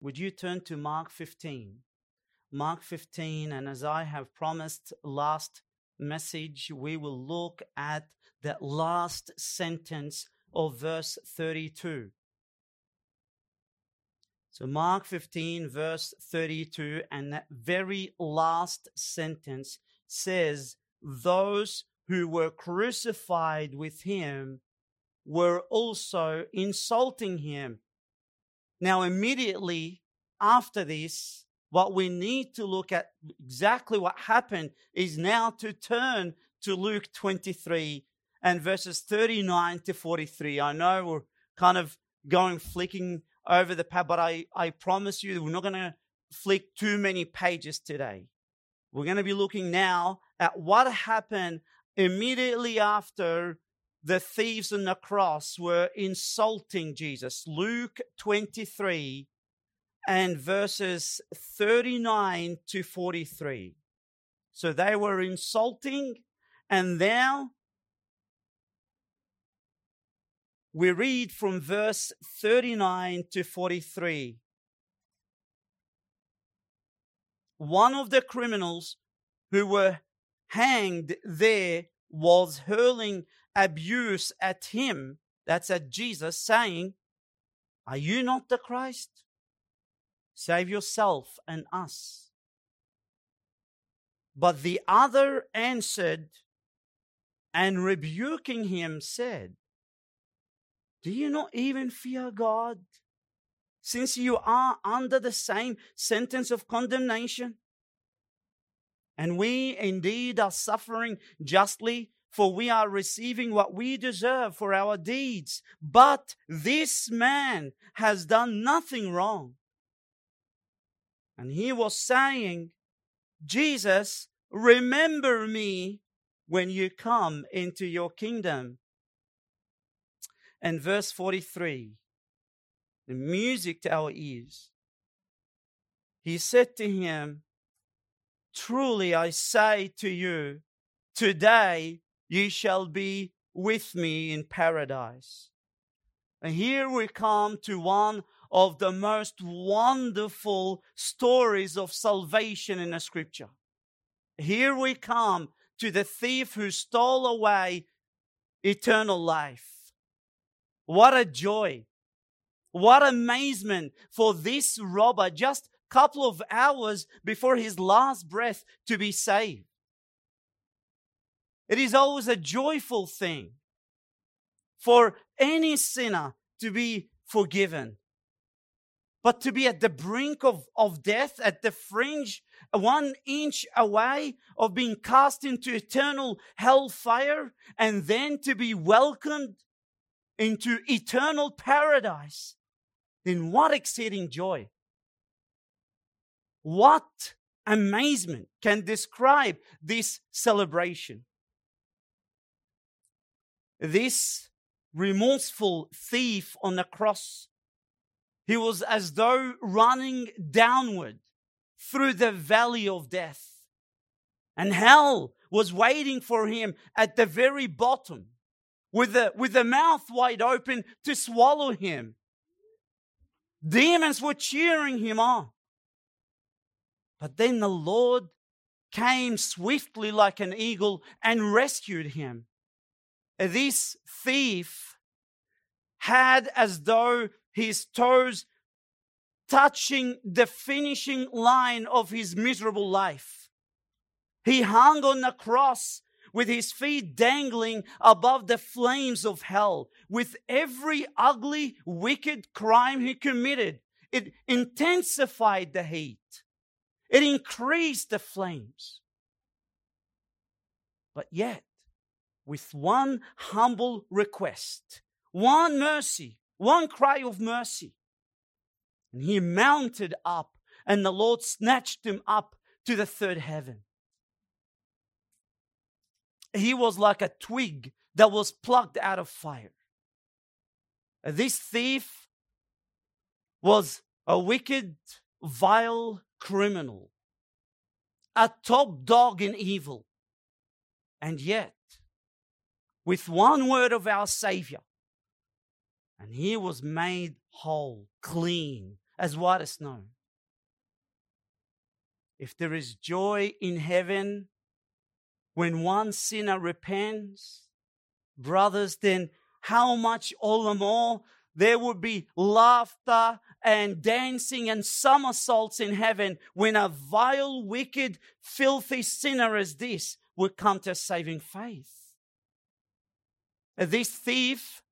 would you turn to Mark 15? Mark 15, and as I have promised last message, we will look at that last sentence of verse 32. So, Mark 15, verse 32, and that very last sentence says, Those who were crucified with him were also insulting him. Now, immediately after this, what we need to look at exactly what happened is now to turn to Luke 23 and verses 39 to 43. I know we're kind of going flicking over the page, but I, I promise you we're not going to flick too many pages today. We're going to be looking now at what happened immediately after the thieves on the cross were insulting Jesus. Luke 23 and verses 39 to 43. So they were insulting, and now we read from verse 39 to 43. One of the criminals who were hanged there was hurling abuse at him, that's at Jesus, saying, Are you not the Christ? Save yourself and us. But the other answered and rebuking him said, Do you not even fear God, since you are under the same sentence of condemnation? And we indeed are suffering justly, for we are receiving what we deserve for our deeds. But this man has done nothing wrong. And he was saying, Jesus, remember me when you come into your kingdom. And verse 43, the music to our ears. He said to him, Truly I say to you, today ye shall be with me in paradise. And here we come to one of the most wonderful stories of salvation in the scripture. Here we come to the thief who stole away eternal life. What a joy. What amazement for this robber just a couple of hours before his last breath to be saved. It is always a joyful thing for any sinner to be forgiven. But to be at the brink of, of death, at the fringe, one inch away of being cast into eternal hellfire, and then to be welcomed into eternal paradise, then what exceeding joy! What amazement can describe this celebration? This remorseful thief on the cross. He was as though running downward through the valley of death. And hell was waiting for him at the very bottom with the, with the mouth wide open to swallow him. Demons were cheering him on. But then the Lord came swiftly like an eagle and rescued him this thief had as though his toes touching the finishing line of his miserable life. He hung on the cross with his feet dangling above the flames of hell. With every ugly, wicked crime he committed, it intensified the heat. It increased the flames. But yet, with one humble request, one mercy, one cry of mercy. And he mounted up, and the Lord snatched him up to the third heaven. He was like a twig that was plucked out of fire. This thief was a wicked, vile criminal, a top dog in evil. And yet, with one word of our Savior. And he was made whole, clean, as white as snow. If there is joy in heaven when one sinner repents, brothers, then how much all the more there would be laughter and dancing and somersaults in heaven when a vile, wicked, filthy sinner as this would come to saving faith. This thief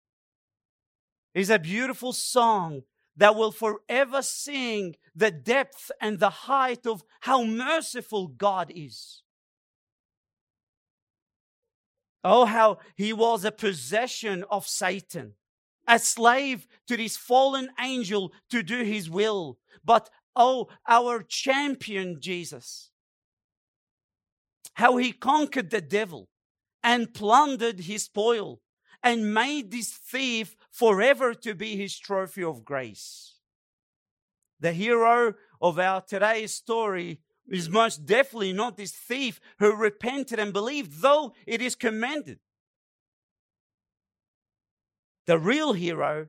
is a beautiful song that will forever sing the depth and the height of how merciful God is. Oh, how he was a possession of Satan, a slave to this fallen angel to do his will. But oh, our champion Jesus, how he conquered the devil and plundered his spoil and made this thief forever to be his trophy of grace. The hero of our today's story is most definitely not this thief who repented and believed, though it is commended. The real hero,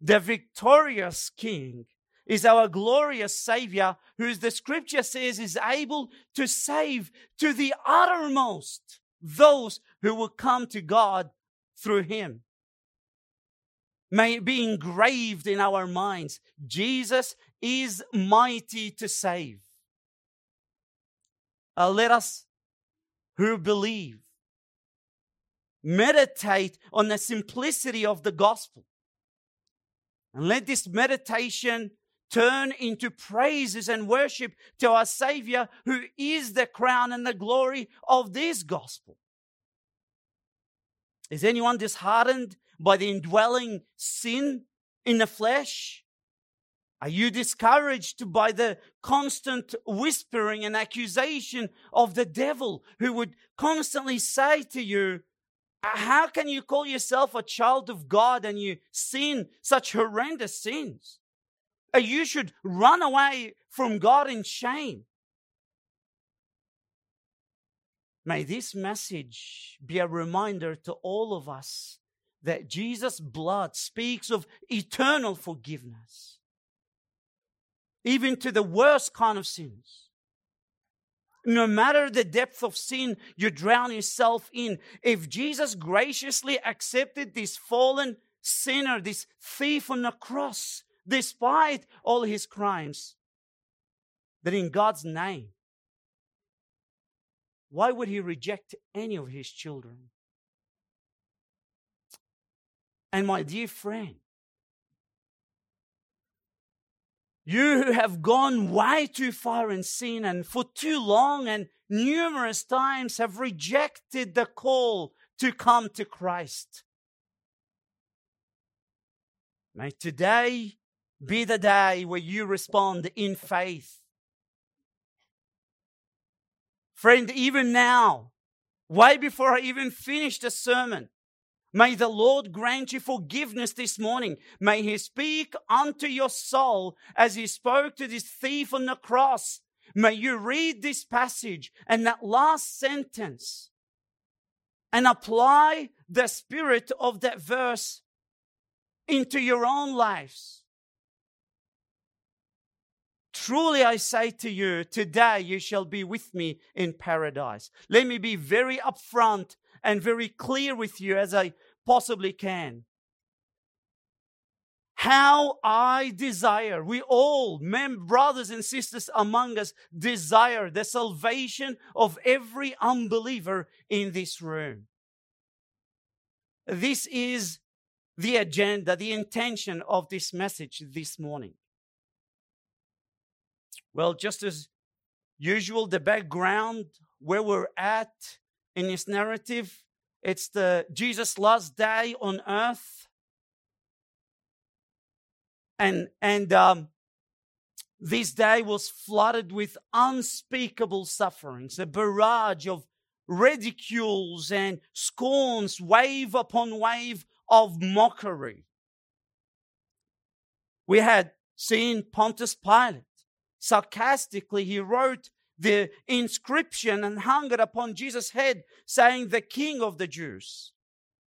the victorious king, is our glorious Savior, who the scripture says is able to save to the uttermost those who will come to God through him. May it be engraved in our minds Jesus is mighty to save. Uh, let us who believe meditate on the simplicity of the gospel. And let this meditation turn into praises and worship to our Savior, who is the crown and the glory of this gospel. Is anyone disheartened by the indwelling sin in the flesh? Are you discouraged by the constant whispering and accusation of the devil who would constantly say to you, How can you call yourself a child of God and you sin such horrendous sins? You should run away from God in shame. May this message be a reminder to all of us that Jesus' blood speaks of eternal forgiveness, even to the worst kind of sins. No matter the depth of sin you drown yourself in, if Jesus graciously accepted this fallen sinner, this thief on the cross, despite all his crimes, then in God's name, why would he reject any of his children? And my dear friend, you who have gone way too far in sin and for too long and numerous times have rejected the call to come to Christ. May today be the day where you respond in faith Friend, even now, way before I even finish the sermon, may the Lord grant you forgiveness this morning. May He speak unto your soul as He spoke to this thief on the cross. May you read this passage and that last sentence and apply the spirit of that verse into your own lives. Truly I say to you, today you shall be with me in paradise. Let me be very upfront and very clear with you as I possibly can. How I desire, we all, men, brothers and sisters among us, desire the salvation of every unbeliever in this room. This is the agenda, the intention of this message this morning. Well, just as usual, the background where we're at in this narrative, it's the Jesus' last day on earth. And, and um, this day was flooded with unspeakable sufferings, a barrage of ridicules and scorns, wave upon wave of mockery. We had seen Pontius Pilate sarcastically, he wrote the inscription and hung it upon Jesus' head, saying, The King of the Jews.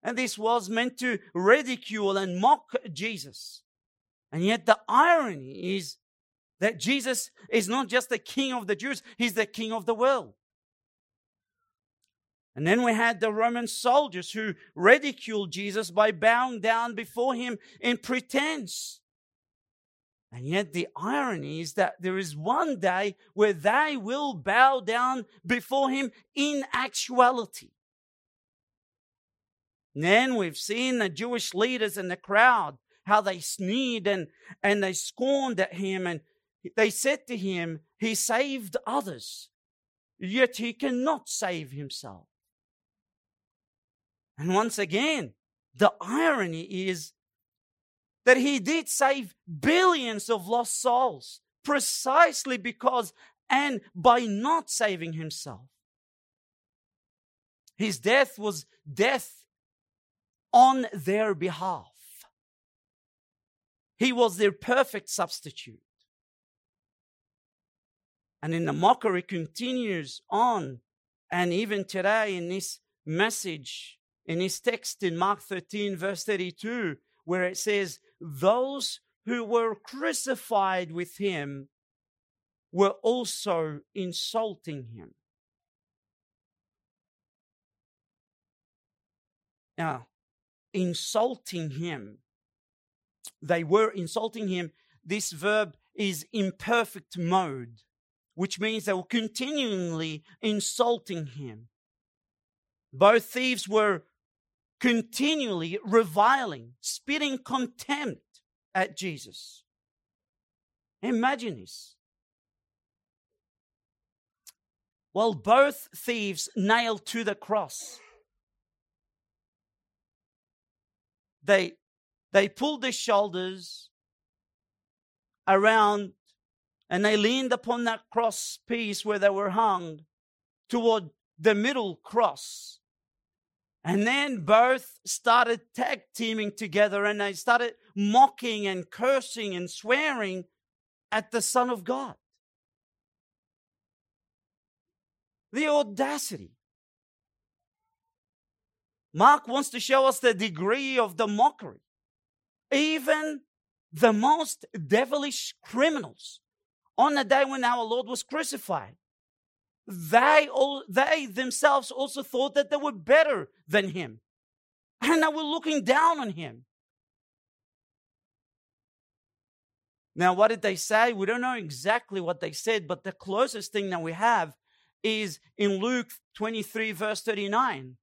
And this was meant to ridicule and mock Jesus. And yet the irony is that Jesus is not just the king of the Jews, he's the king of the world. And then we had the Roman soldiers who ridiculed Jesus by bowing down before him in pretense. And yet, the irony is that there is one day where they will bow down before him in actuality. And then we've seen the Jewish leaders and the crowd, how they sneered and, and they scorned at him. And they said to him, He saved others, yet he cannot save himself. And once again, the irony is that he did save billions of lost souls precisely because and by not saving himself. His death was death on their behalf. He was their perfect substitute. And in the mockery continues on. And even today, in this message, in his text in Mark 13, verse 32, where it says, Those who were crucified with him were also insulting him. Now, insulting him, they were insulting him. This verb is imperfect mode, which means they were continually insulting him. Both thieves were continually reviling, spitting contempt at Jesus. Imagine this. While both thieves nailed to the cross, they, they pulled their shoulders around and they leaned upon that cross piece where they were hung toward the middle cross. And then both started tag teaming together and they started mocking and cursing and swearing at the Son of God. The audacity. Mark wants to show us the degree of the mockery. Even the most devilish criminals on the day when our Lord was crucified they, all, they themselves also thought that they were better than him. And they were looking down on him. Now, what did they say? We don't know exactly what they said, but the closest thing that we have is in Luke 23, verse 39.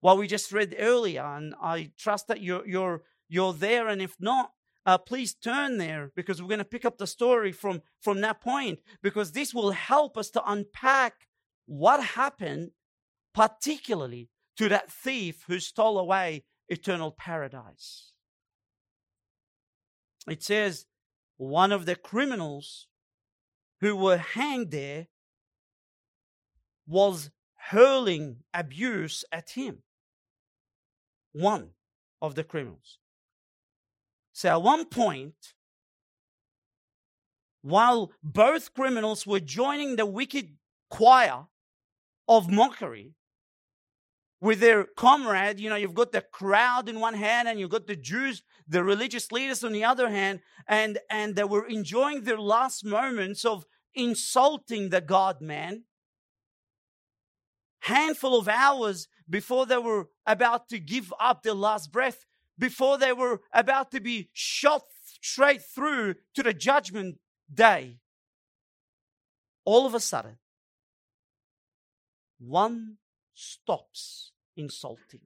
What we just read earlier, and I trust that you're, you're, you're there, and if not, uh, please turn there because we're going to pick up the story from, from that point because this will help us to unpack what happened, particularly to that thief who stole away eternal paradise. It says one of the criminals who were hanged there was hurling abuse at him. One of the criminals. So at one point, while both criminals were joining the wicked choir of mockery with their comrade, you know, you've got the crowd in one hand and you've got the Jews, the religious leaders on the other hand, and, and they were enjoying their last moments of insulting the God man. Handful of hours before they were about to give up their last breath, before they were about to be shot straight through to the judgment day, all of a sudden, one stops insulting.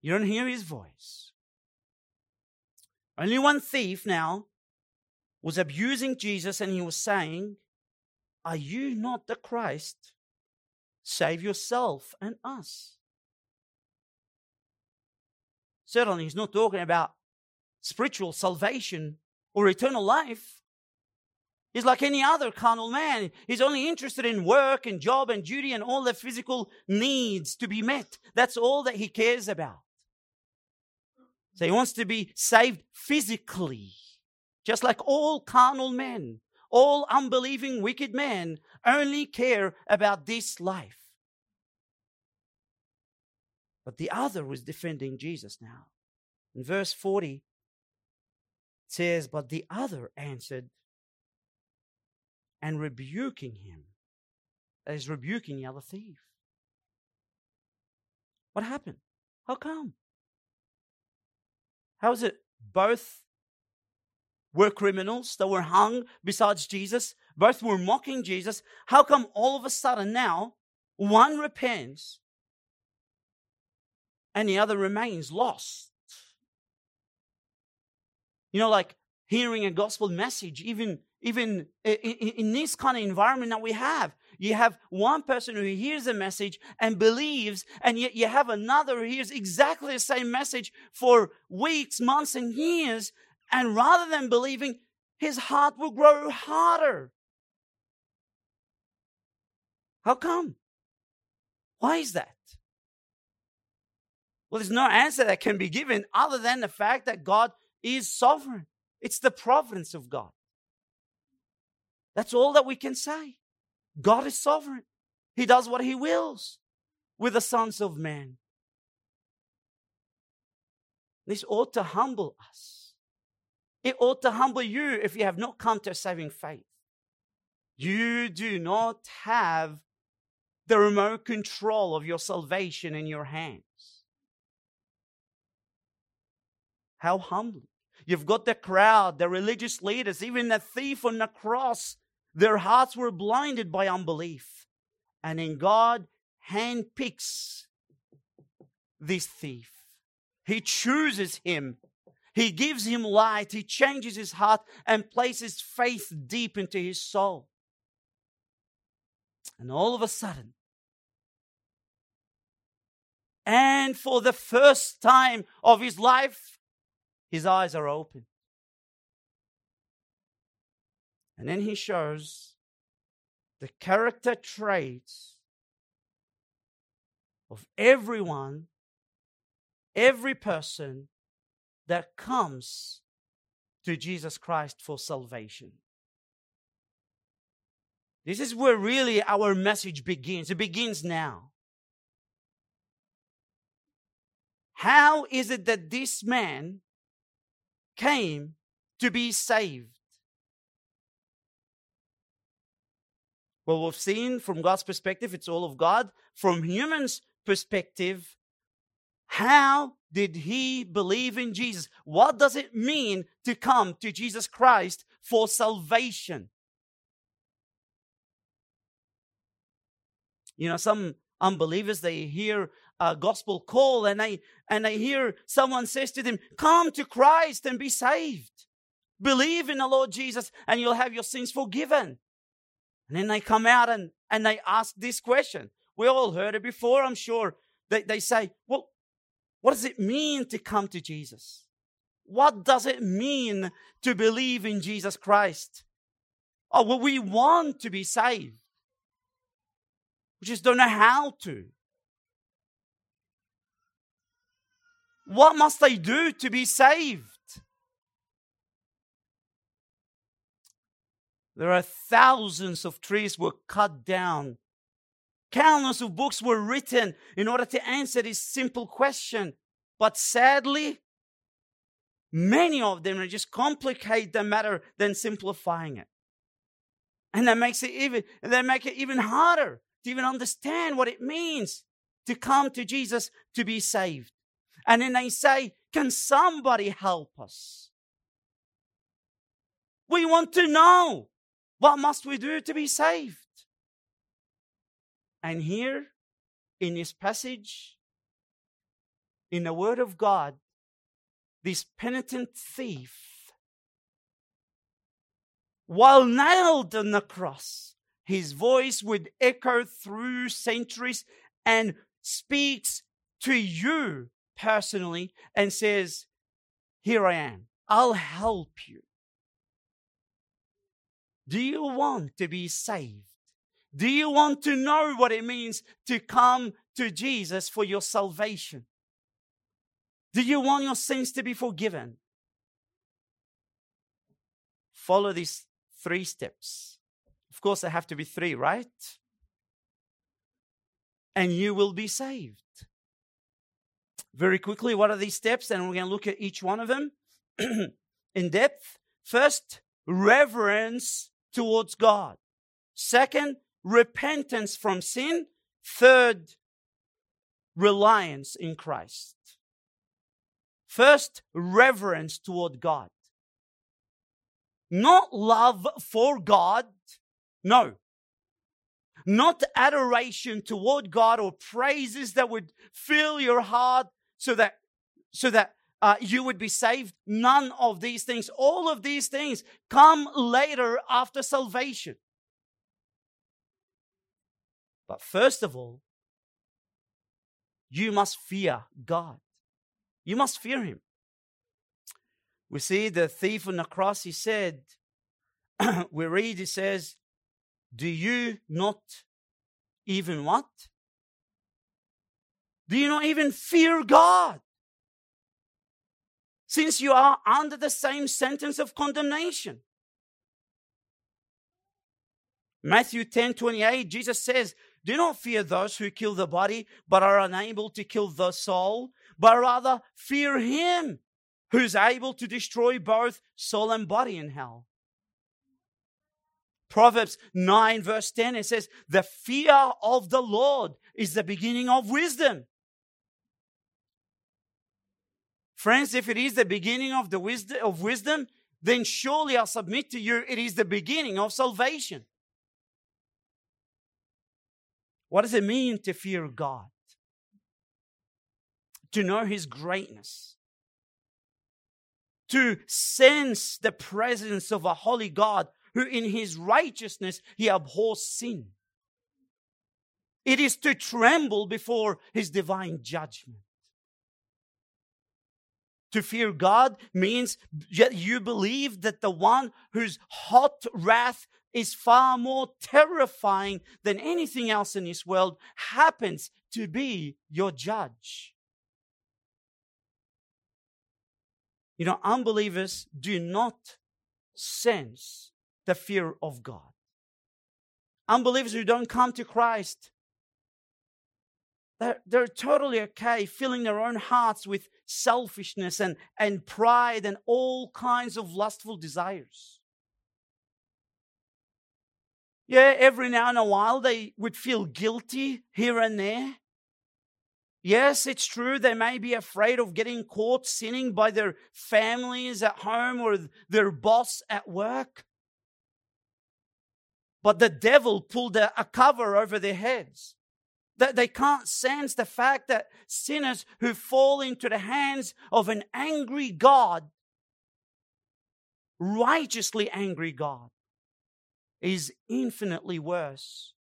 You don't hear his voice. Only one thief now was abusing Jesus and he was saying, Are you not the Christ? Save yourself and us. Certainly, he's not talking about spiritual salvation or eternal life. He's like any other carnal man. He's only interested in work and job and duty and all the physical needs to be met. That's all that he cares about. So he wants to be saved physically, just like all carnal men. All unbelieving, wicked men only care about this life. But the other was defending Jesus now. In verse 40, it says, But the other answered and rebuking him. Is rebuking the other thief. What happened? How come? How is it both were criminals that were hung besides Jesus? Both were mocking Jesus. How come all of a sudden now one repents and the other remains lost? You know, like hearing a gospel message, even even in this kind of environment that we have. You have one person who hears a message and believes, and yet you have another who hears exactly the same message for weeks, months, and years. And rather than believing, his heart will grow harder. How come? Why is that? Well, there's no answer that can be given other than the fact that God is sovereign. It's the providence of God. That's all that we can say. God is sovereign. He does what he wills with the sons of man. This ought to humble us. It ought to humble you if you have not come to a saving faith. You do not have the remote control of your salvation in your hands. How humbling. You've got the crowd, the religious leaders, even the thief on the cross their hearts were blinded by unbelief. And in God handpicks this thief. He chooses him. He gives him light. He changes his heart and places faith deep into his soul. And all of a sudden, and for the first time of his life, his eyes are open. And then he shows the character traits of everyone, every person that comes to Jesus Christ for salvation. This is where really our message begins. It begins now. How is it that this man came to be saved? Well, we've seen from God's perspective, it's all of God. From humans' perspective, how did he believe in Jesus? What does it mean to come to Jesus Christ for salvation? You know, some unbelievers they hear a gospel call and they and they hear someone says to them, "Come to Christ and be saved. Believe in the Lord Jesus and you'll have your sins forgiven." And then they come out and, and they ask this question. We all heard it before, I'm sure. They, they say, well, what does it mean to come to Jesus? What does it mean to believe in Jesus Christ? Oh, well, we want to be saved. We just don't know how to. What must I do to be saved? There are thousands of trees were cut down. Countless of books were written in order to answer this simple question. But sadly, many of them just complicate the matter than simplifying it. And that makes it even, that make it even harder to even understand what it means to come to Jesus to be saved. And then they say, can somebody help us? We want to know. What must we do to be saved? And here in this passage, in the Word of God, this penitent thief, while nailed on the cross, his voice would echo through centuries and speaks to you personally and says, Here I am. I'll help you. Do you want to be saved? Do you want to know what it means to come to Jesus for your salvation? Do you want your sins to be forgiven? Follow these three steps. Of course, there have to be three, right? And you will be saved. Very quickly, what are these steps? And we're going to look at each one of them. in depth. First, reverence towards God. Second, repentance from sin. Third, reliance in Christ. First, reverence toward God. Not love for God. No. Not adoration toward God or praises that would fill your heart so that, so that uh, you would be saved. None of these things. All of these things come later after salvation. But first of all, you must fear God. You must fear Him. We see the thief on the cross, he said, we read, he says, Do you not even what? Do you not even fear God? Since you are under the same sentence of condemnation. Matthew 10 28, Jesus says, Do not fear those who kill the body, but are unable to kill the soul, but rather fear him who's able to destroy both soul and body in hell. Proverbs 9, verse 10, it says, The fear of the Lord is the beginning of wisdom. Friends, if it is the beginning of the wisdom of wisdom, then surely I submit to you it is the beginning of salvation. What does it mean to fear God? To know his greatness. To sense the presence of a holy God who in his righteousness he abhors sin. It is to tremble before his divine judgment. To fear God means that you believe that the one whose hot wrath is far more terrifying than anything else in this world happens to be your judge. You know, unbelievers do not sense the fear of God. Unbelievers who don't come to Christ, they're, they're totally okay filling their own hearts with selfishness and, and pride and all kinds of lustful desires. Yeah, every now and a while they would feel guilty here and there. Yes, it's true, they may be afraid of getting caught sinning by their families at home or their boss at work. But the devil pulled a, a cover over their heads. That they can't sense the fact that sinners who fall into the hands of an angry God, righteously angry God, is infinitely worse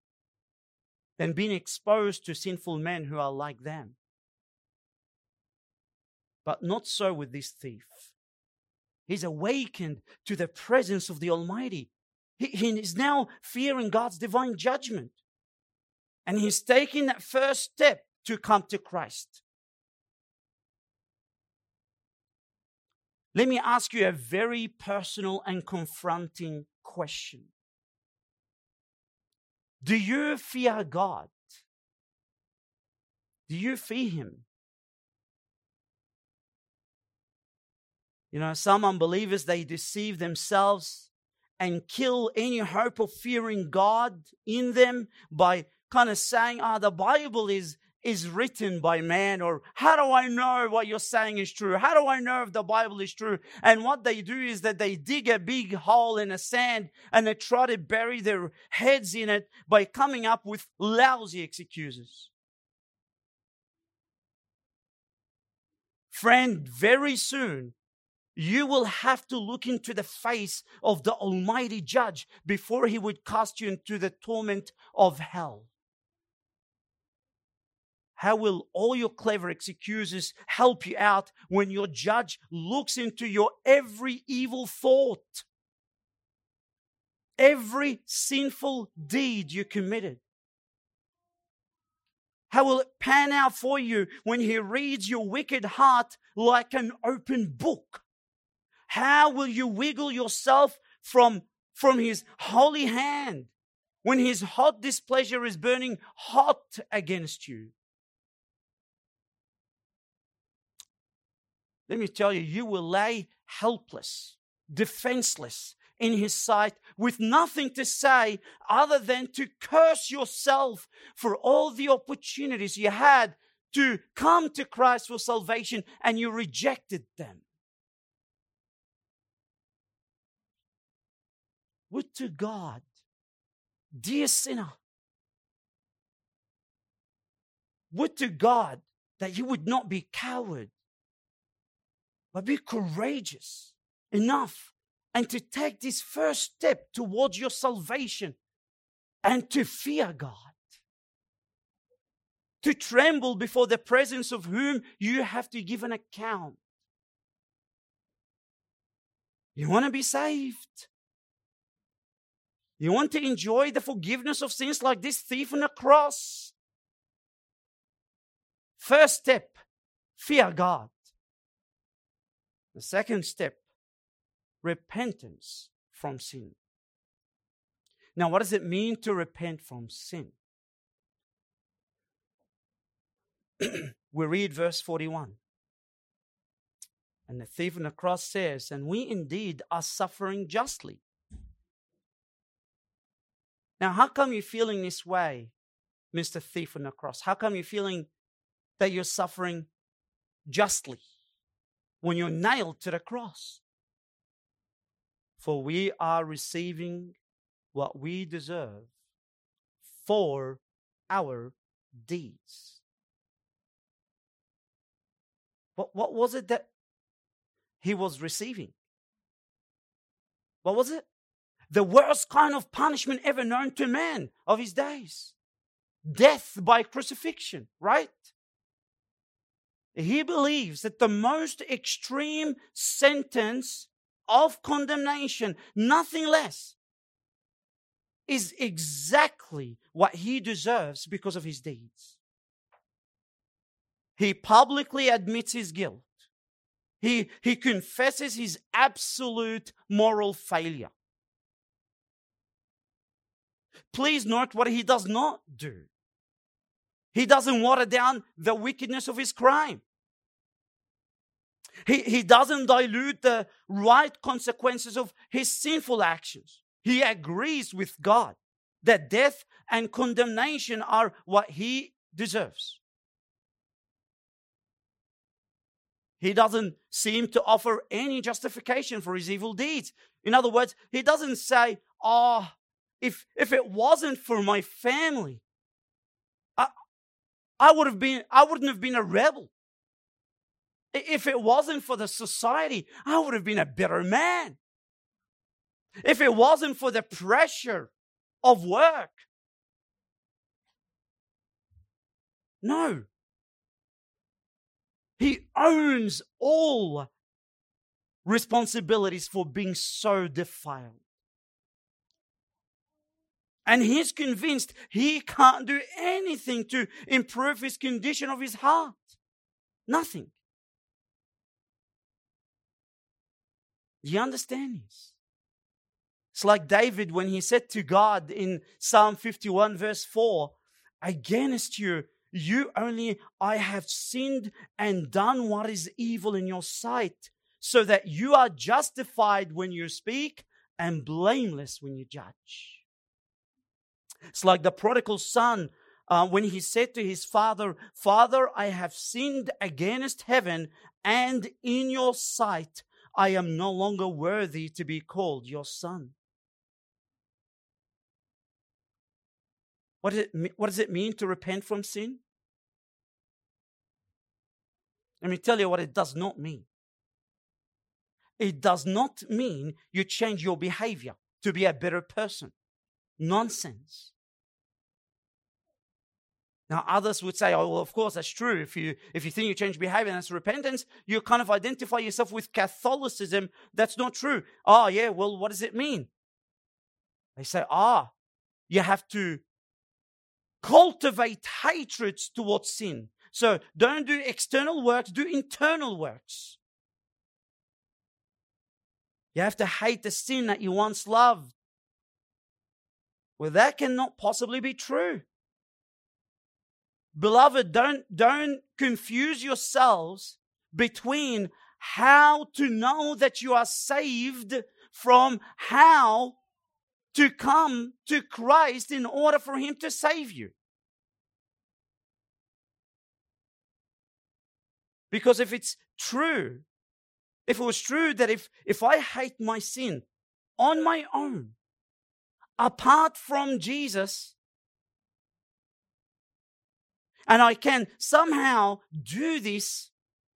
than being exposed to sinful men who are like them. But not so with this thief. He's awakened to the presence of the Almighty. He, he is now fearing God's divine judgment. And he's taking that first step to come to Christ. Let me ask you a very personal and confronting question. Do you fear God? Do you fear Him? You know, some unbelievers, they deceive themselves and kill any hope of fearing God in them by kind of saying, ah, oh, the Bible is, is written by man, or how do I know what you're saying is true? How do I know if the Bible is true? And what they do is that they dig a big hole in the sand and they try to bury their heads in it by coming up with lousy excuses. Friend, very soon you will have to look into the face of the Almighty Judge before He would cast you into the torment of hell. How will all your clever excuses help you out when your judge looks into your every evil thought, every sinful deed you committed? How will it pan out for you when he reads your wicked heart like an open book? How will you wiggle yourself from, from his holy hand when his hot displeasure is burning hot against you? Let me tell you, you will lay helpless defenseless in his sight with nothing to say other than to curse yourself for all the opportunities you had to come to Christ for salvation and you rejected them. Would to God, dear sinner, would to God that you would not be coward, but be courageous enough and to take this first step towards your salvation and to fear God. To tremble before the presence of whom you have to give an account. You want to be saved? You want to enjoy the forgiveness of sins like this thief on the cross? First step, fear God. The second step, repentance from sin. Now, what does it mean to repent from sin? we read verse 41. And the thief on the cross says, And we indeed are suffering justly. Now, how come you're feeling this way, Mr. Thief on the cross? How come you're feeling that you're suffering justly when you're nailed to the cross? For we are receiving what we deserve for our deeds. What, what was it that he was receiving? What was it? The worst kind of punishment ever known to man of his days death by crucifixion, right? He believes that the most extreme sentence of condemnation, nothing less, is exactly what he deserves because of his deeds. He publicly admits his guilt. He, he confesses his absolute moral failure. Please note what he does not do. He doesn't water down the wickedness of his crime. He, he doesn't dilute the right consequences of his sinful actions. He agrees with God that death and condemnation are what he deserves. He doesn't seem to offer any justification for his evil deeds. In other words, he doesn't say, Oh, if, if it wasn't for my family, I would have been, I wouldn't have been a rebel. If it wasn't for the society, I would have been a better man. If it wasn't for the pressure of work. No. He owns all responsibilities for being so defiled. And he's convinced he can't do anything to improve his condition of his heart. Nothing. You understand this? It's like David when he said to God in Psalm 51, verse 4, Against you, you only I have sinned and done what is evil in your sight, so that you are justified when you speak and blameless when you judge. It's like the prodigal son uh, when he said to his father, Father, I have sinned against heaven and in your sight. I am no longer worthy to be called your son. What it, what does it mean to repent from sin? Let me tell you what it does not mean. It does not mean you change your behavior to be a better person. Nonsense. Now, others would say, oh, well, of course, that's true. If you, if you think you change behavior and that's repentance, you kind of identify yourself with Catholicism. That's not true. Oh, yeah, well, what does it mean? They say, ah, you have to cultivate hatred towards sin. So don't do external works, do internal works. You have to hate the sin that you once loved. Well, that cannot possibly be true. Beloved, don't, don't confuse yourselves between how to know that you are saved from how to come to Christ in order for Him to save you. Because if it's true, if it was true that if, if I hate my sin on my own, apart from Jesus, and I can somehow do this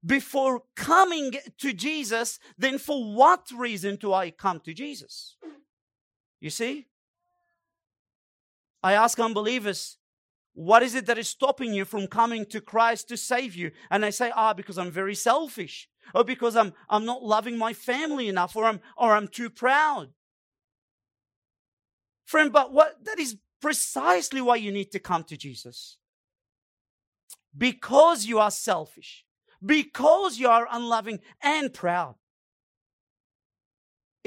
before coming to Jesus, then for what reason do I come to Jesus? You see? I ask unbelievers, what is it that is stopping you from coming to Christ to save you? And they say, ah, because I'm very selfish, or because I'm, I'm not loving my family enough, or I'm, or I'm too proud. Friend, but what, that is precisely why you need to come to Jesus. Because you are selfish, because you are unloving and proud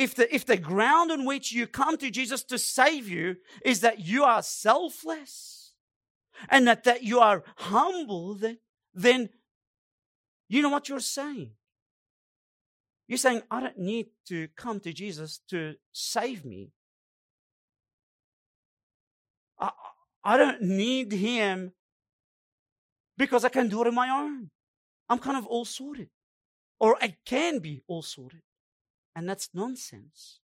if the, if the ground on which you come to Jesus to save you is that you are selfless and that, that you are humble, then, then you know what you're saying. You're saying, I don't need to come to Jesus to save me. I, I don't need him because I can do it on my own. I'm kind of all sorted. Or I can be all sorted. And that's nonsense.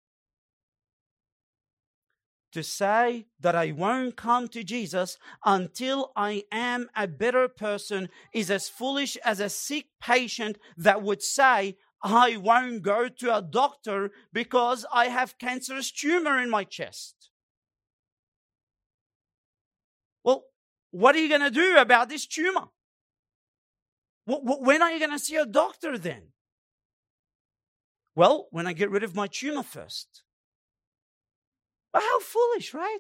To say that I won't come to Jesus until I am a better person is as foolish as a sick patient that would say, I won't go to a doctor because I have cancerous tumor in my chest. What are you going to do about this tumor? When are you going to see a doctor then? Well, when I get rid of my tumor first. But how foolish, right?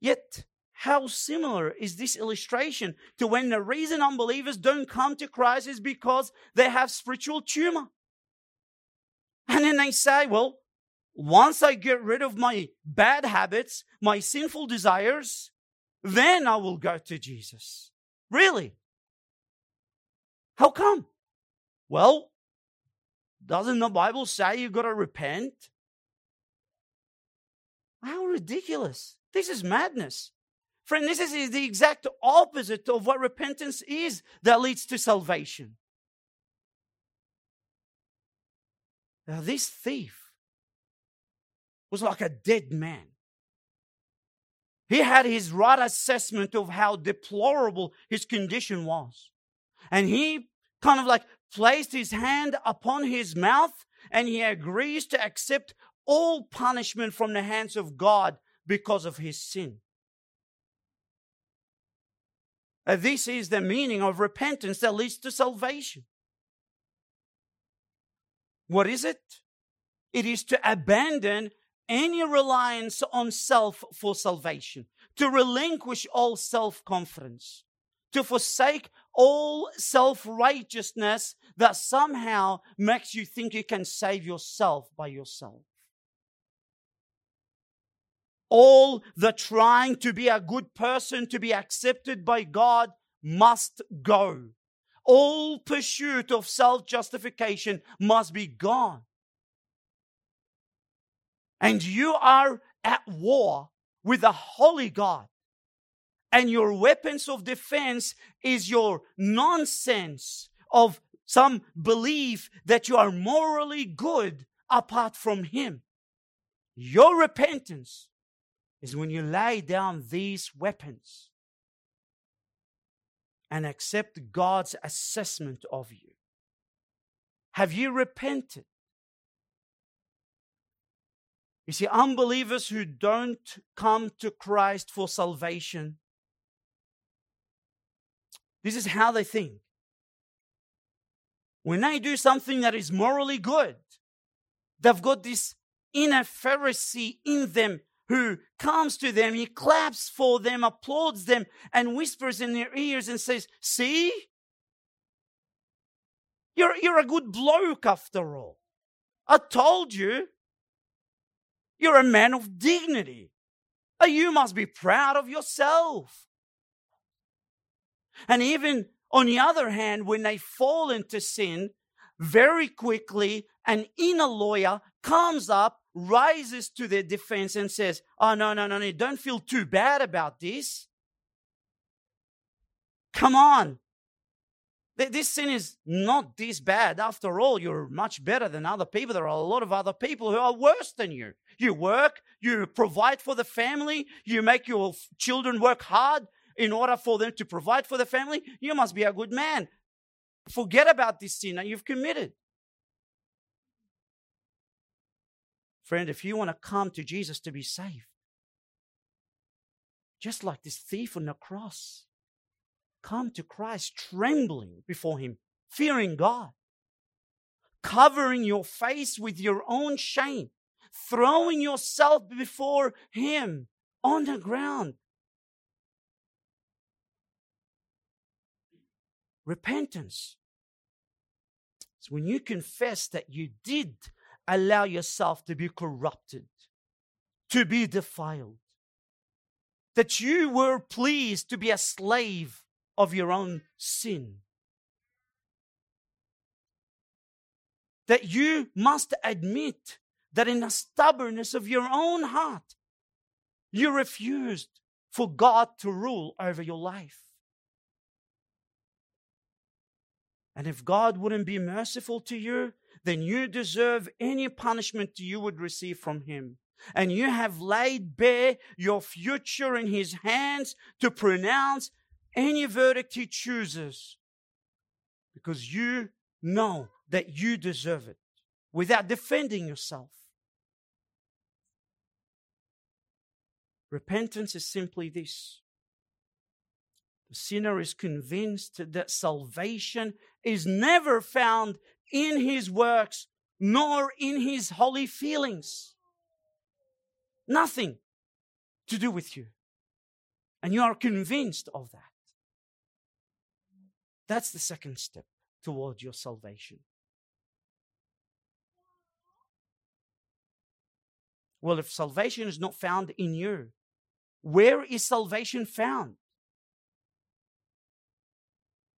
Yet, how similar is this illustration to when the reason unbelievers don't come to Christ is because they have spiritual tumor? And then they say, well, once I get rid of my bad habits, my sinful desires, then I will go to Jesus. Really? How come? Well, doesn't the Bible say you got to repent? How ridiculous. This is madness. Friend, this is the exact opposite of what repentance is that leads to salvation. Now, this thief was like a dead man. He had his right assessment of how deplorable his condition was. And he kind of like placed his hand upon his mouth and he agrees to accept all punishment from the hands of God because of his sin. Uh, this is the meaning of repentance that leads to salvation. What is it? It is to abandon any reliance on self for salvation, to relinquish all self confidence, to forsake all self righteousness that somehow makes you think you can save yourself by yourself. All the trying to be a good person, to be accepted by God, must go. All pursuit of self justification must be gone. And you are at war with a holy God and your weapons of defense is your nonsense of some belief that you are morally good apart from Him. Your repentance is when you lay down these weapons and accept God's assessment of you. Have you repented? You see, unbelievers who don't come to Christ for salvation this is how they think. When they do something that is morally good, they've got this inner Pharisee in them who comes to them, he claps for them, applauds them, and whispers in their ears and says, See? You're, you're a good bloke after all. I told you. You're a man of dignity. Uh, you must be proud of yourself. And even On the other hand, when they fall into sin, very quickly an inner lawyer comes up, rises to their defense, and says, Oh, no, no, no, no, don't feel too bad about this. Come on. This sin is not this bad. After all, you're much better than other people. There are a lot of other people who are worse than you. You work, you provide for the family, you make your children work hard in order for them to provide for the family. You must be a good man. Forget about this sin that you've committed. Friend, if you want to come to Jesus to be saved, just like this thief on the cross, come to Christ trembling before Him, fearing God, covering your face with your own shame, throwing yourself before Him on the ground. Repentance. It's when you confess that you did allow yourself to be corrupted, to be defiled, that you were pleased to be a slave of your own sin. That you must admit that in the stubbornness of your own heart, you refused for God to rule over your life. And if God wouldn't be merciful to you, then you deserve any punishment you would receive from Him. And you have laid bare your future in His hands to pronounce any verdict He chooses because you know that you deserve it without defending yourself. Repentance is simply this the sinner is convinced that salvation is never found in his works nor in his holy feelings. Nothing to do with you. And you are convinced of that. That's the second step toward your salvation. Well, if salvation is not found in you, where is salvation found?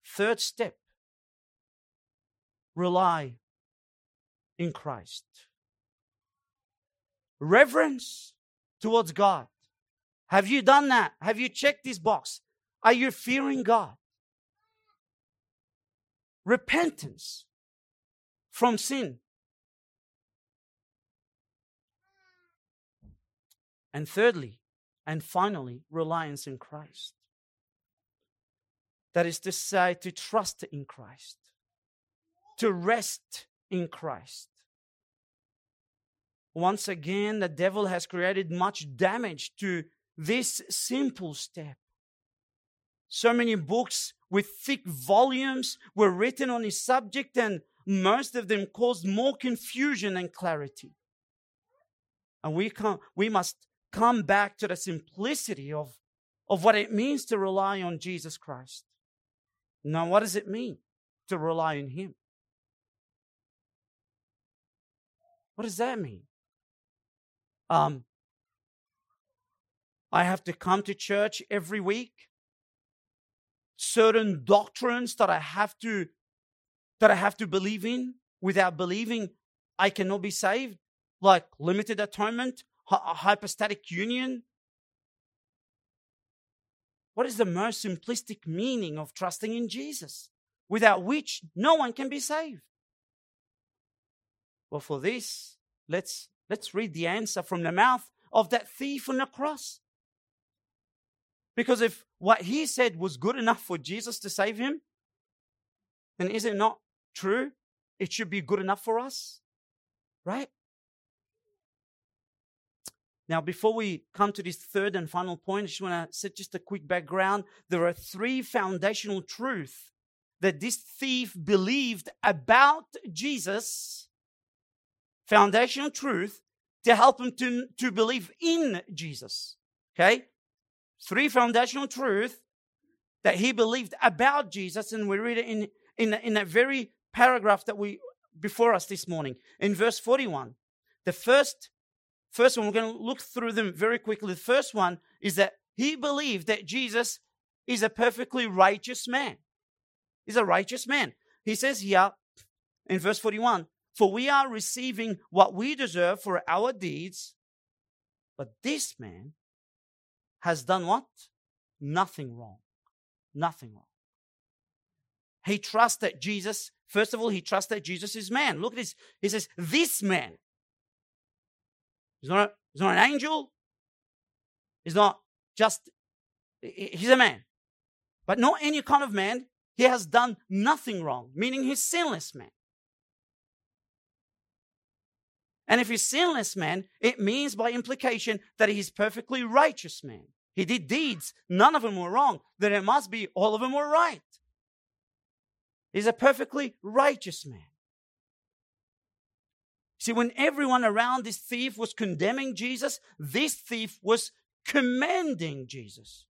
Third step rely in Christ. Reverence towards God. Have you done that? Have you checked this box? Are you fearing God? Repentance from sin. And thirdly, and finally, reliance in Christ. That is to say, to trust in Christ, to rest in Christ. Once again, the devil has created much damage to this simple step. So many books with thick volumes were written on his subject, and most of them caused more confusion than clarity. And we, can, we must come back to the simplicity of, of what it means to rely on Jesus Christ. Now, what does it mean to rely on Him? What does that mean? Um, I have to come to church every week. Certain doctrines that I have to that I have to believe in. Without believing, I cannot be saved, like limited atonement, hypostatic union, what is the most simplistic meaning of trusting in Jesus, without which no one can be saved? Well, for this, let's, let's read the answer from the mouth of that thief on the cross. Because if what he said was good enough for Jesus to save him, then is it not true? It should be good enough for us, right? Now, before we come to this third and final point, I just want to set just a quick background. There are three foundational truths that this thief believed about Jesus. Foundational truth to help him to, to believe in Jesus. Okay? Three foundational truths that he believed about Jesus, and we read it in, in, in that very paragraph that we before us this morning in verse 41. The first First one, we're going to look through them very quickly. The first one is that he believed that Jesus is a perfectly righteous man. He's a righteous man. He says here in verse 41 For we are receiving what we deserve for our deeds, but this man has done what? Nothing wrong. Nothing wrong. He trusts that Jesus, first of all, he trusts that Jesus is man. Look at this. He says, This man. He's not, a, he's not an angel. He's not just, he's a man. But not any kind of man. He has done nothing wrong, meaning he's sinless man. And if he's sinless man, it means by implication that he's perfectly righteous man. He did deeds, none of them were wrong. Then it must be all of them were right. He's a perfectly righteous man. See, when everyone around this thief was condemning Jesus, this thief was commending Jesus.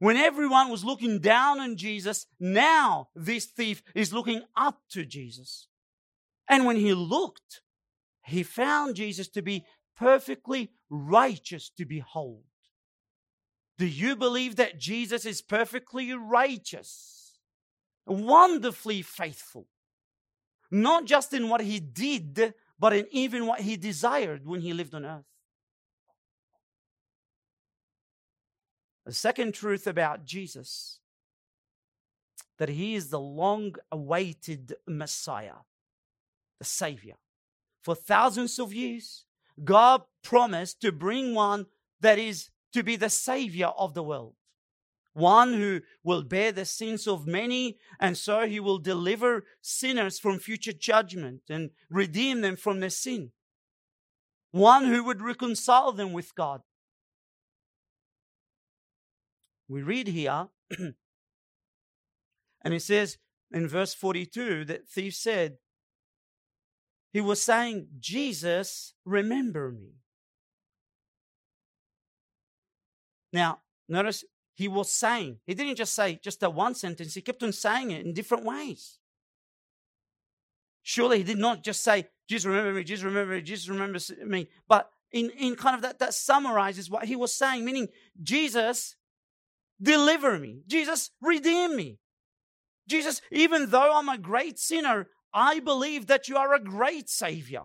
When everyone was looking down on Jesus, now this thief is looking up to Jesus. And when he looked, he found Jesus to be perfectly righteous to behold. Do you believe that Jesus is perfectly righteous, wonderfully faithful? Not just in what he did, but in even what he desired when he lived on earth. The second truth about Jesus that he is the long awaited Messiah, the Savior. For thousands of years, God promised to bring one that is to be the Savior of the world. One who will bear the sins of many, and so he will deliver sinners from future judgment and redeem them from their sin. One who would reconcile them with God we read here, and it says in verse 42 that thief said, he was saying, Jesus, remember me. Now, notice he was saying, he didn't just say just that one sentence, he kept on saying it in different ways. Surely he did not just say, Jesus, remember me, Jesus, remember me, Jesus, remember me. But in, in kind of that, that summarizes what he was saying, meaning Jesus, deliver me. Jesus, redeem me. Jesus, even though I'm a great sinner, I believe that you are a great Savior.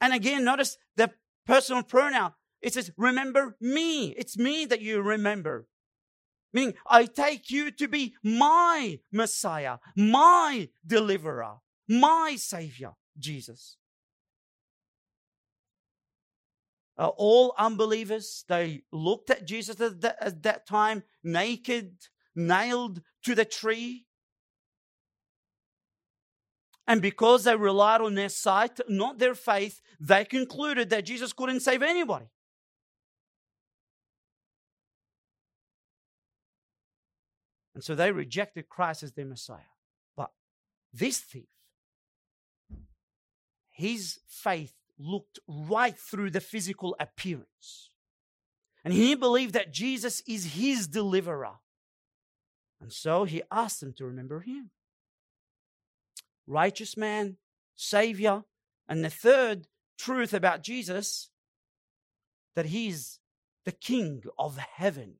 And again, notice the personal pronoun. It says, remember me. It's me that you remember. Meaning, I take you to be my Messiah, my deliverer, my Savior, Jesus. Uh, all unbelievers, they looked at Jesus at that, at that time, naked, nailed to the tree. And because they relied on their sight, not their faith, they concluded that Jesus couldn't save anybody. And so they rejected Christ as their Messiah. But this thief, his faith looked right through the physical appearance. And he believed that Jesus is his deliverer. And so he asked them to remember him. Righteous man, Savior. And the third truth about Jesus that he's the King of heaven.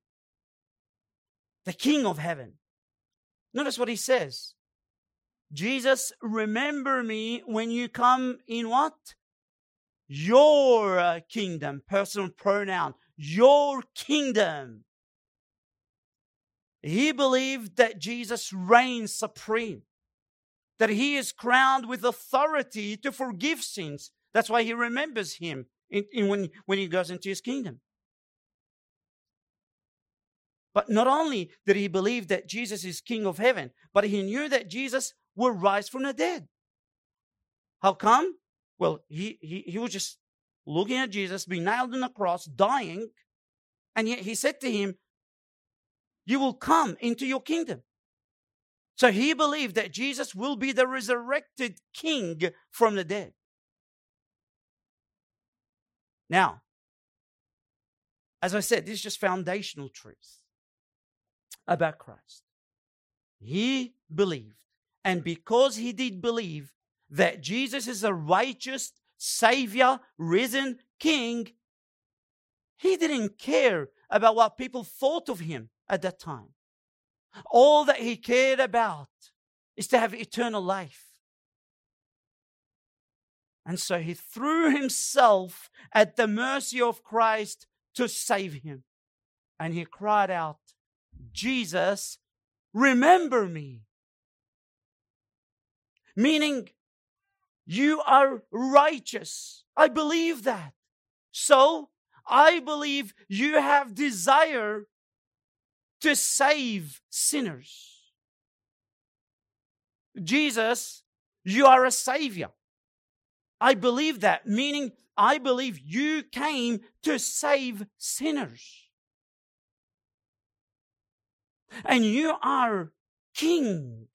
The King of heaven. Notice what he says. Jesus, remember me when you come in what? your uh, kingdom, personal pronoun, your kingdom. He believed that Jesus reigns supreme, that he is crowned with authority to forgive sins. That's why he remembers him in, in when, when he goes into his kingdom. But not only did he believe that Jesus is King of heaven, but he knew that Jesus will rise from the dead. How come? Well, he, he, he was just looking at Jesus being nailed on the cross, dying, and yet he said to him, You will come into your kingdom. So he believed that Jesus will be the resurrected king from the dead. Now, as I said, this is just foundational truth about Christ. He believed, and because he did believe, that Jesus is a righteous Savior, risen King, he didn't care about what people thought of him at that time. All that he cared about is to have eternal life. And so he threw himself at the mercy of Christ to save him. And he cried out, Jesus, remember me. Meaning, you are righteous. I believe that. So, I believe you have desire to save sinners. Jesus, you are a savior. I believe that, meaning I believe you came to save sinners. And you are king.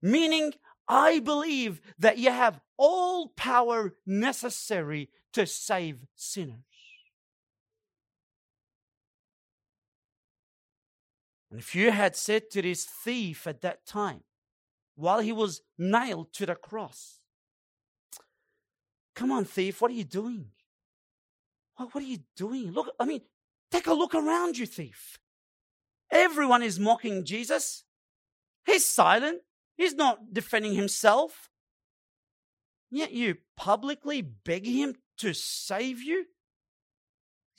Meaning, I believe that you have all power necessary to save sinners. And if you had said to this thief at that time, while he was nailed to the cross, Come on, thief, what are you doing? What, are you doing? Look, I mean, take a look around you, thief. Everyone is mocking Jesus. He's silent. He's not defending himself. Yet you publicly beg him to save you?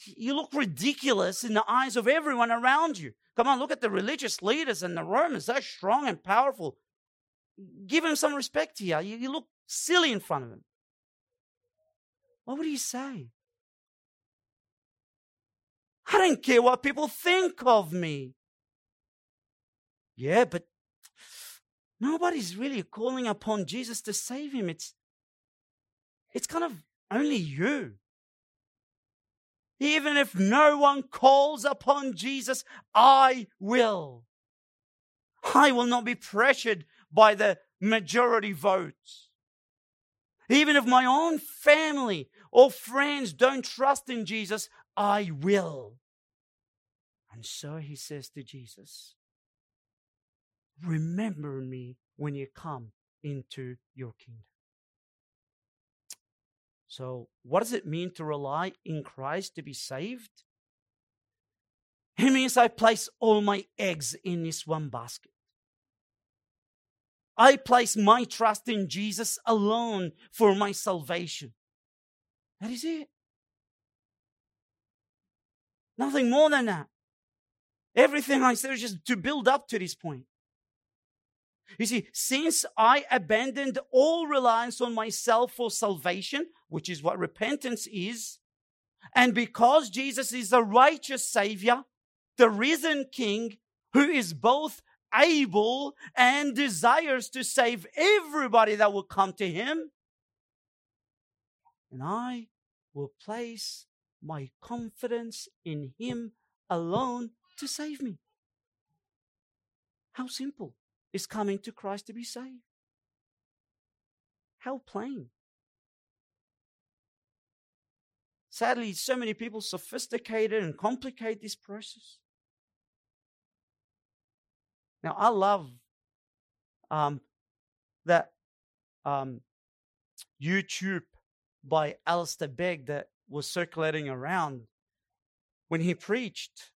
You look ridiculous in the eyes of everyone around you. Come on, look at the religious leaders and the Romans. They're strong and powerful. Give him some respect here. You, you look silly in front of him. What would he say? I don't care what people think of me. Yeah, but nobody's really calling upon Jesus to save him. It's, it's kind of only you. Even if no one calls upon Jesus, I will. I will not be pressured by the majority votes. Even if my own family or friends don't trust in Jesus, I will. And so he says to Jesus, Remember me when you come into your kingdom. So, what does it mean to rely in Christ to be saved? It means I place all my eggs in this one basket. I place my trust in Jesus alone for my salvation. That is it. Nothing more than that. Everything I said is just to build up to this point. You see, since I abandoned all reliance on myself for salvation, which is what repentance is, and because Jesus is the righteous Savior, the risen King, who is both able and desires to save everybody that will come to him. And I will place my confidence in him alone to save me. How simple is coming to Christ to be saved? How plain. Sadly, so many people sophisticated and complicate this process. Now, I love um, that um, YouTube by Alistair Begg that was circulating around when he preached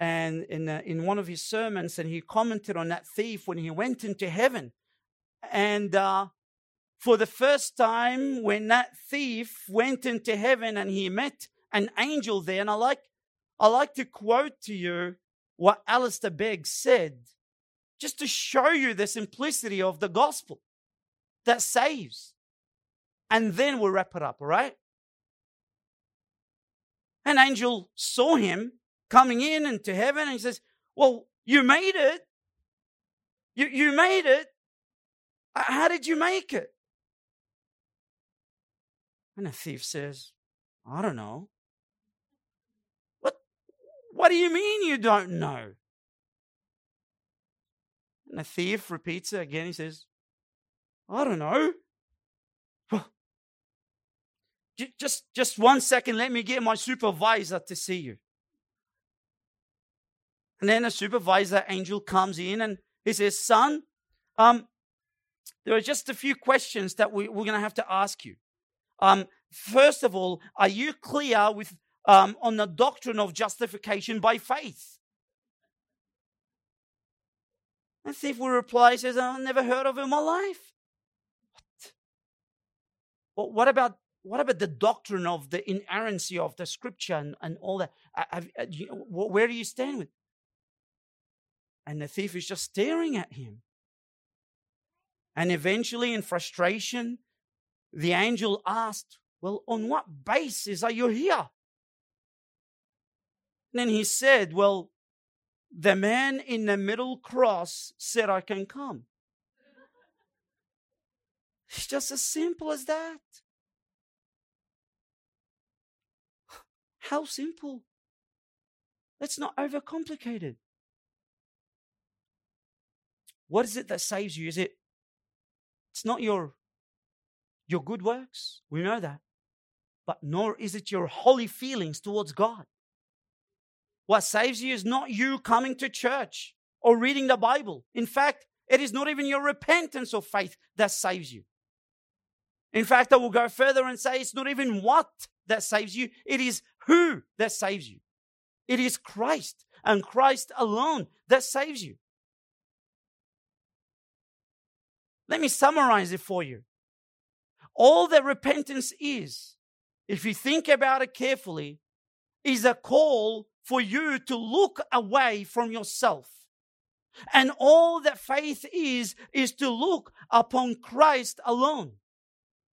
and in, uh, in one of his sermons and he commented on that thief when he went into heaven and uh, for the first time when that thief went into heaven and he met an angel there and i like i like to quote to you what alistair begg said just to show you the simplicity of the gospel that saves. And then we'll wrap it up, all right? An angel saw him coming in into heaven and he says, Well, you made it. You, you made it. How did you make it? And the thief says, I don't know. What, what do you mean you don't know? And the thief repeats it again. He says, I don't know. Just, just one second, let me get my supervisor to see you. And then a supervisor angel comes in and he says, Son, um, there are just a few questions that we, we're going to have to ask you. Um, first of all, are you clear with um, on the doctrine of justification by faith? And thief will reply, says, I've never heard of him in my life. What? Well, what about what about the doctrine of the inerrancy of the scripture and, and all that? Have, you where do you stand with? And the thief is just staring at him. And eventually, in frustration, the angel asked, Well, on what basis are you here? And then he said, Well, the man in the middle cross said, I can come. It's just as simple as that. How simple. Let's not overcomplicate it. What is it that saves you? Is it it's not your your good works. We know that. But nor is it your holy feelings towards God. What saves you is not you coming to church or reading the Bible. In fact, it is not even your repentance or faith that saves you. In fact, I will go further and say it's not even what that saves you, it is who that saves you. It is Christ and Christ alone that saves you. Let me summarize it for you. All that repentance is, if you think about it carefully, is a call for you to look away from yourself. And all that faith is, is to look upon Christ alone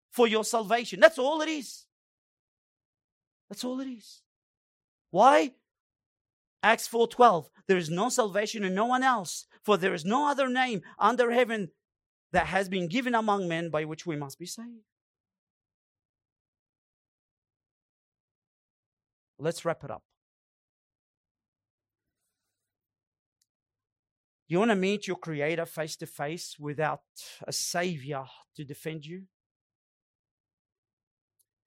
for your salvation. That's all it is. That's all it is. Why? Acts 4:12 There is no salvation in no one else for there is no other name under heaven that has been given among men by which we must be saved. Let's wrap it up. You want to meet your Creator face to face without a Savior to defend you?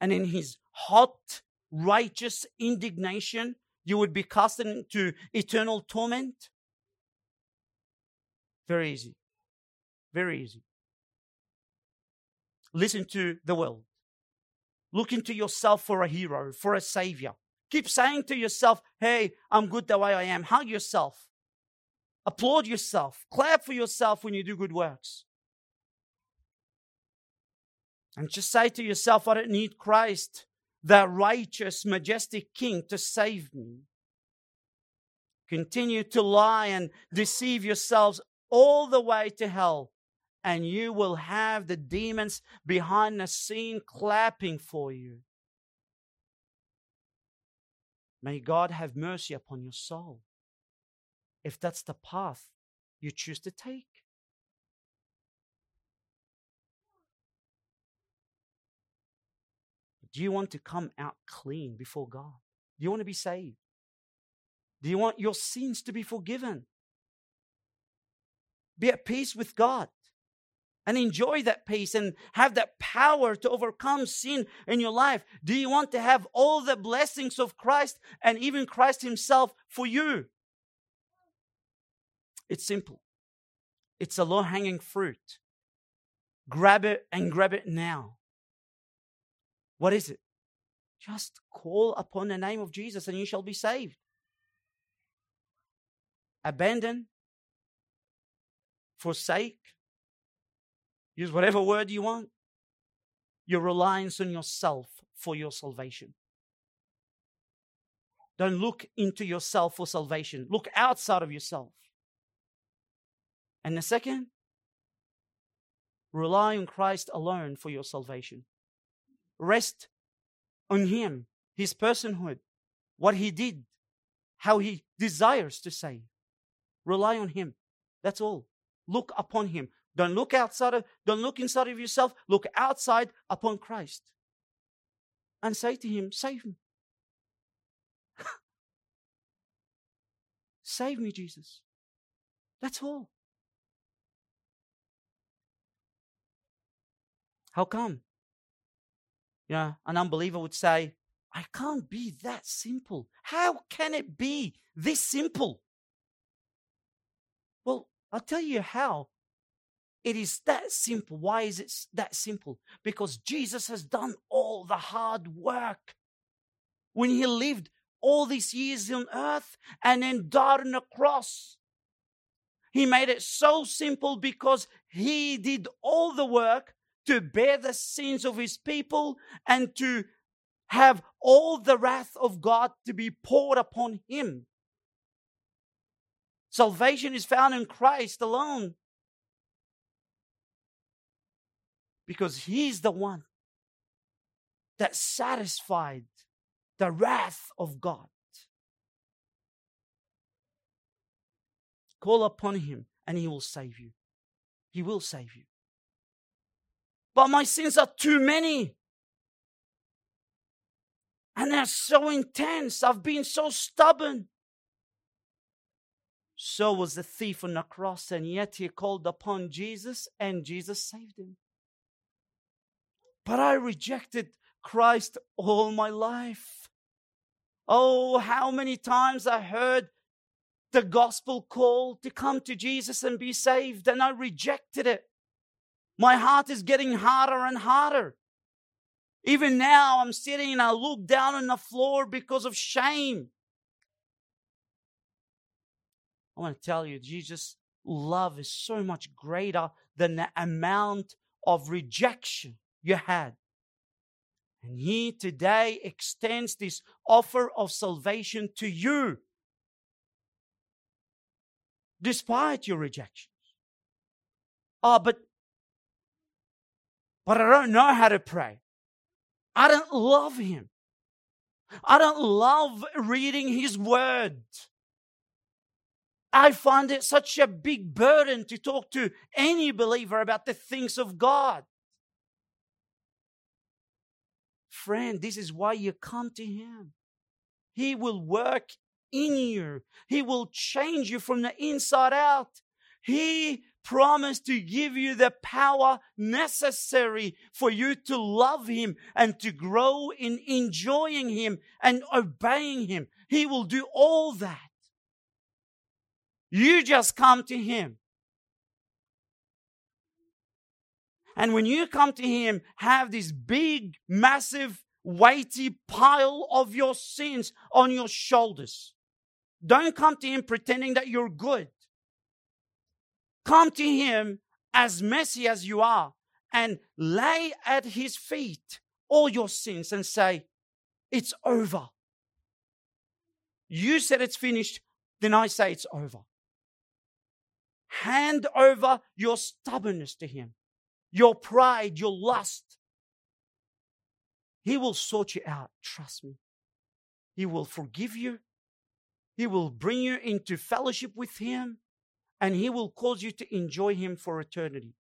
And in His hot, righteous indignation, you would be cast into eternal torment? Very easy. Very easy. Listen to the world. Look into yourself for a hero, for a savior. Keep saying to yourself, hey, I'm good the way I am. Hug yourself. Applaud yourself. Clap for yourself when you do good works. And just say to yourself, I don't need Christ, the righteous, majestic King, to save me. Continue to lie and deceive yourselves all the way to hell and you will have the demons behind the scene clapping for you. May God have mercy upon your soul if that's the path you choose to take. Do you want to come out clean before God? Do you want to be saved? Do you want your sins to be forgiven? Be at peace with God and enjoy that peace and have that power to overcome sin in your life? Do you want to have all the blessings of Christ and even Christ Himself for you? It's simple. It's a low hanging fruit. Grab it and grab it now. What is it? Just call upon the name of Jesus and you shall be saved. Abandon, forsake, Use whatever word you want. Your reliance on yourself for your salvation. Don't look into yourself for salvation. Look outside of yourself. And the second, rely on Christ alone for your salvation. Rest on Him, His personhood, what He did, how He desires to save. Rely on Him. That's all. Look upon Him. Don't look outside of, don't look inside of yourself. Look outside upon Christ. And say to him, save me. save me, Jesus. That's all. How come? Yeah, an unbeliever would say, I can't be that simple. How can it be this simple? Well, I'll tell you how. It is that simple. Why is it that simple? Because Jesus has done all the hard work. When he lived all these years on earth and then died on the cross, He made it so simple because he did all the work to bear the sins of his people and to have all the wrath of God to be poured upon him. Salvation is found in Christ alone. Because he's the one that satisfied the wrath of God. Call upon him and he will save you. He will save you. But my sins are too many. And they're so intense. I've been so stubborn. So was the thief on the cross, and yet he called upon Jesus, and Jesus saved him. But I rejected Christ all my life. Oh, how many times I heard the gospel call to come to Jesus and be saved, and I rejected it. My heart is getting harder and harder. Even now, I'm sitting and I look down on the floor because of shame. I want to tell you, Jesus' love is so much greater than the amount of rejection you had. And He today extends this offer of salvation to you, despite your rejections. Oh, but, but I don't know how to pray. I don't love Him. I don't love reading His Word. I find it such a big burden to talk to any believer about the things of God. Friend, this is why you come to Him. He will work in you, He will change you from the inside out. He promised to give you the power necessary for you to love Him and to grow in enjoying Him and obeying Him. He will do all that. You just come to Him. And when you come to Him, have this big, massive, weighty pile of your sins on your shoulders. Don't come to Him pretending that you're good. Come to Him as messy as you are and lay at His feet all your sins and say, It's over. You said it's finished, then I say it's over. Hand over your stubbornness to Him, your pride, your lust. He will sort you out. Trust me. He will forgive you. He will bring you into fellowship with Him and He will cause you to enjoy Him for eternity.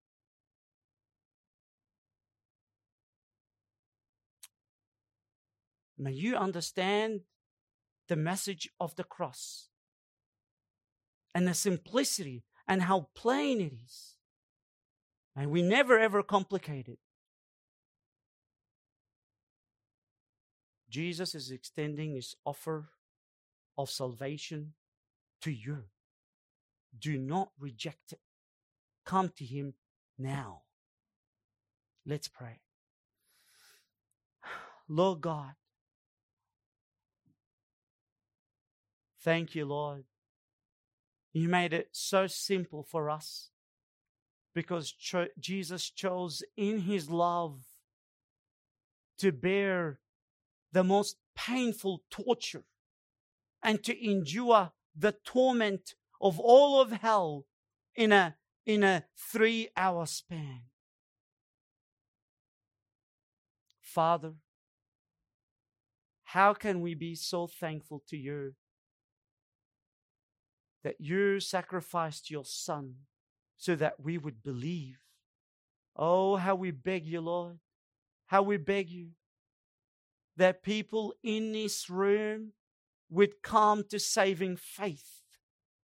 May you understand the message of the cross and the simplicity and how plain it is. And we never ever complicate it. Jesus is extending his offer of salvation to you. Do not reject it. Come to Him now. Let's pray. Lord God, thank you, Lord. You made it so simple for us because cho- Jesus chose in His love to bear the most painful torture and to endure the torment of all of hell in a, in a three hour span. Father, how can we be so thankful to you that you sacrificed your Son so that we would believe? Oh, how we beg you, Lord, how we beg you that people in this room would come to saving faith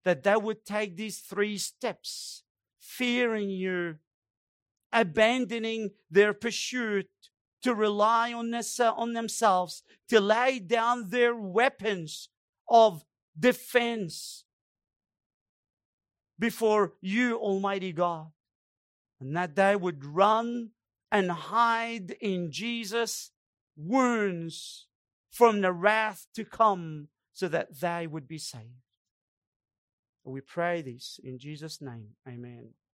that they would take these three steps fearing you, abandoning their pursuit to rely on, uh, on themselves, to lay down their weapons of defense before you, Almighty God. And that they would run and hide in Jesus' wounds from the wrath to come so that they would be saved. We pray this in Jesus' name. Amen.